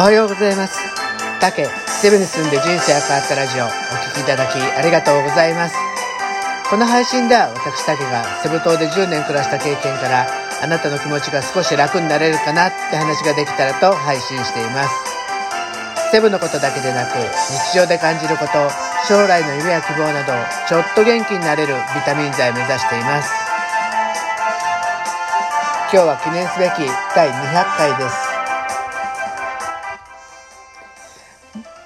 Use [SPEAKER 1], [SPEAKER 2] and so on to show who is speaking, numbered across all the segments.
[SPEAKER 1] おはようございます。竹セブンに住んで人生が変わったラジオお聴きいただきありがとうございます。この配信では私竹がセブ島で10年暮らした経験からあなたの気持ちが少し楽になれるかなって話ができたらと配信しています。セブのことだけでなく日常で感じること将来の夢や希望などちょっと元気になれるビタミン剤を目指しています。今日は記念すべき第200回です。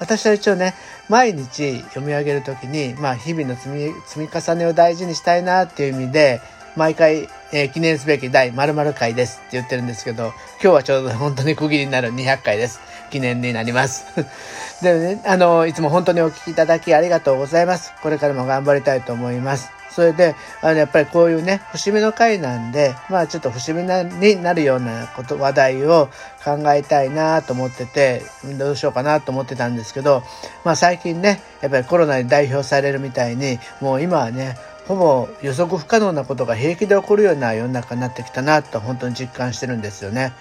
[SPEAKER 1] 私は一応ね毎日読み上げる時に、まあ、日々の積み積み重ねを大事にしたいなっていう意味で毎回、えー、記念すべき第〇〇回ですって言ってるんですけど今日はちょうど本当に区切りになる200回です。記念になります。でねあのいつも本当にお聴きいただきありがとうございます。これからも頑張りたいと思います。それで、あの、やっぱりこういうね、節目の回なんで、まあちょっと節目なになるようなこと、話題を考えたいなと思ってて、どうしようかなと思ってたんですけど、まあ最近ね、やっぱりコロナに代表されるみたいに、もう今はね、ほぼ予測不可能なことが平気で起こるような世の中になってきたなと本当に実感してるんですよね。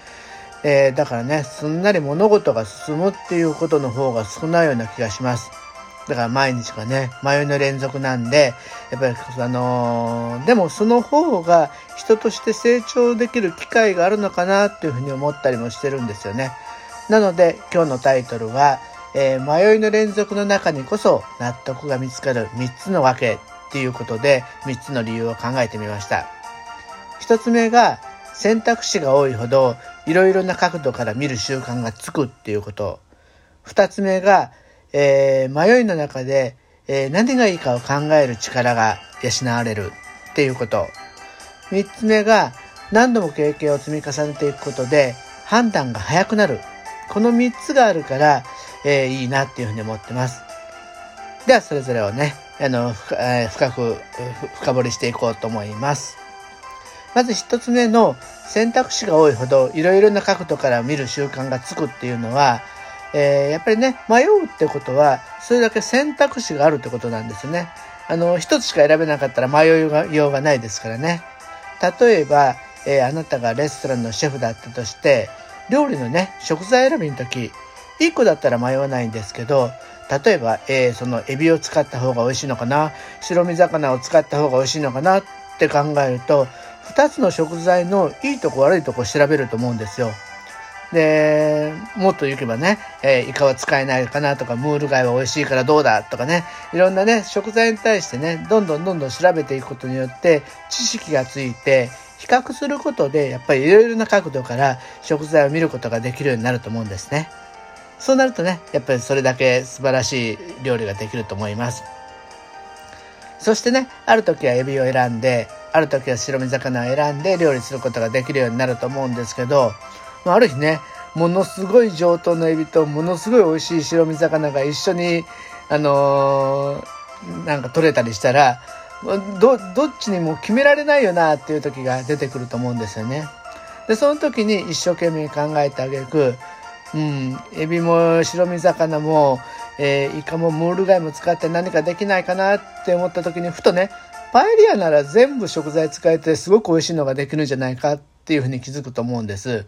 [SPEAKER 1] えー、だからね、すんなり物事が進むっていうことの方が少ないような気がします。だから毎日がね、迷いの連続なんで、やっぱり、あのー、でもその方が人として成長できる機会があるのかなっていうふうに思ったりもしてるんですよね。なので今日のタイトルは、えー、迷いの連続の中にこそ納得が見つかる3つのわけっていうことで3つの理由を考えてみました。1つ目が選択肢が多いほどいろいろな角度から見る習慣がつくっていうこと。2つ目がえー、迷いの中で、えー、何がいいかを考える力が養われるっていうこと。三つ目が何度も経験を積み重ねていくことで判断が早くなる。この三つがあるから、えー、いいなっていうふうに思ってます。ではそれぞれをね、あの、えー、深く深掘りしていこうと思います。まず一つ目の選択肢が多いほどいろいろな角度から見る習慣がつくっていうのは、えー、やっぱりね、迷うってことは、それだけ選択肢があるってことなんですね。あの、一つしか選べなかったら迷いようがないですからね。例えば、えー、あなたがレストランのシェフだったとして、料理のね、食材選びの時、1個だったら迷わないんですけど、例えば、えー、そのエビを使った方が美味しいのかな、白身魚を使った方が美味しいのかなって考えると、2つの食材のいいとこ悪いとこ調べると思うんですよ。で、もっと言けばね、えー、イカは使えないかなとか、ムール貝は美味しいからどうだとかね、いろんなね、食材に対してね、どんどんどんどん調べていくことによって、知識がついて、比較することで、やっぱりいろいろな角度から食材を見ることができるようになると思うんですね。そうなるとね、やっぱりそれだけ素晴らしい料理ができると思います。そしてね、ある時はエビを選んで、ある時は白身魚を選んで料理することができるようになると思うんですけど、ある日ね、ものすごい上等のエビとものすごい美味しい白身魚が一緒に、あのー、なんか取れたりしたら、ど、どっちにも決められないよなっていう時が出てくると思うんですよね。で、その時に一生懸命考えてあげく、うん、エビも白身魚も、えー、イカもムール貝も使って何かできないかなって思った時にふとね、パエリアなら全部食材使えてすごく美味しいのができるんじゃないかっていうふうに気づくと思うんです。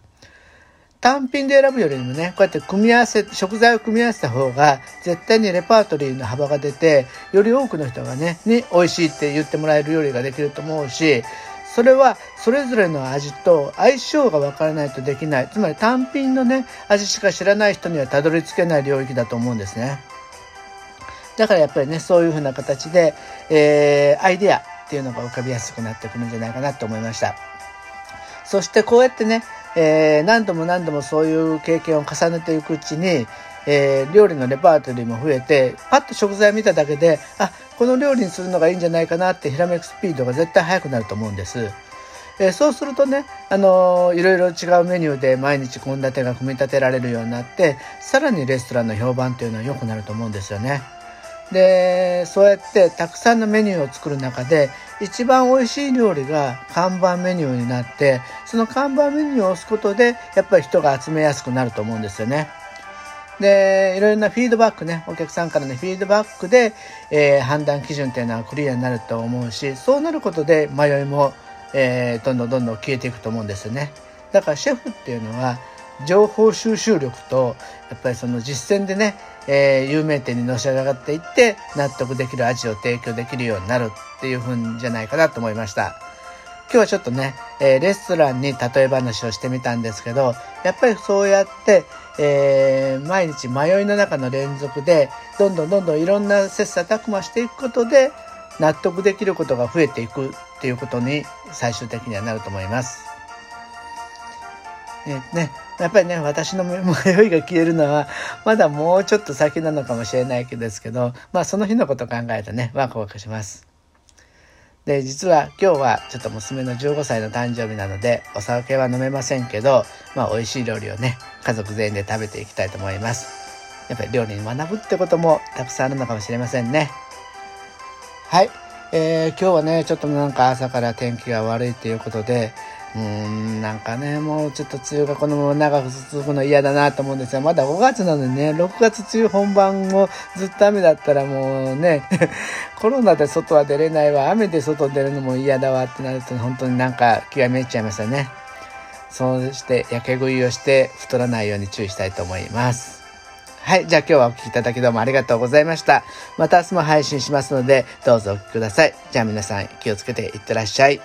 [SPEAKER 1] 単品で選ぶよりもね、こうやって組み合わせ、食材を組み合わせた方が、絶対にレパートリーの幅が出て、より多くの人がね、に美味しいって言ってもらえる料理ができると思うし、それはそれぞれの味と相性がわからないとできない。つまり単品のね、味しか知らない人にはたどり着けない領域だと思うんですね。だからやっぱりね、そういうふうな形で、えー、アイデアっていうのが浮かびやすくなってくるんじゃないかなと思いました。そしてこうやってね、えー、何度も何度もそういう経験を重ねていくうちに、えー、料理のレパートリーも増えてパッと食材見ただけであこの料理にするのがいいんじゃないかなってひらめくスピードが絶対速くなると思うんです。えー、そうするとね、あのー、いろいろ違うメニューで毎日献立が組み立てられるようになってさらにレストランの評判というのは良くなると思うんですよね。でそうやってたくさんのメニューを作る中で一番美味しい料理が看板メニューになってその看板メニューを押すことでやっぱり人が集めやすくなると思うんですよね。でいろいろなフィードバックねお客さんからのフィードバックで、えー、判断基準っていうのはクリアになると思うしそうなることで迷いも、えー、どんどんどんどん消えていくと思うんですよね。だからシェフっていうのは情報収集力とやっぱりその実践でね、えー、有名店にのし上がっていって納得できる味を提供できるようになるっていうふうんじゃないかなと思いました。今日はちょっとね、えー、レストランに例え話をしてみたんですけど、やっぱりそうやって、えー、毎日迷いの中の連続で、どんどんどんどんいろんな切磋琢磨していくことで、納得できることが増えていくっていうことに最終的にはなると思います。えね、やっぱりね、私の迷いが消えるのは、まだもうちょっと先なのかもしれないけどですけど、まあその日のこと考えるとね、ワクワクします。で、実は今日はちょっと娘の15歳の誕生日なので、お酒は飲めませんけど、まあ美味しい料理をね、家族全員で食べていきたいと思います。やっぱり料理に学ぶってこともたくさんあるのかもしれませんね。はい。えー、今日はね、ちょっとなんか朝から天気が悪いということで、うーん、なんかね、もうちょっと梅雨がこのまま長く続くの嫌だなと思うんですが、まだ5月なのにね、6月梅雨本番もずっと雨だったらもうね、コロナで外は出れないわ、雨で外出るのも嫌だわってなると、本当になんか気がめいちゃいましたね。そうして焼け食いをして太らないように注意したいと思います。はい。じゃあ今日はお聴きいただきどうもありがとうございました。また明日も配信しますので、どうぞお聴きください。じゃあ皆さん気をつけていってらっしゃい。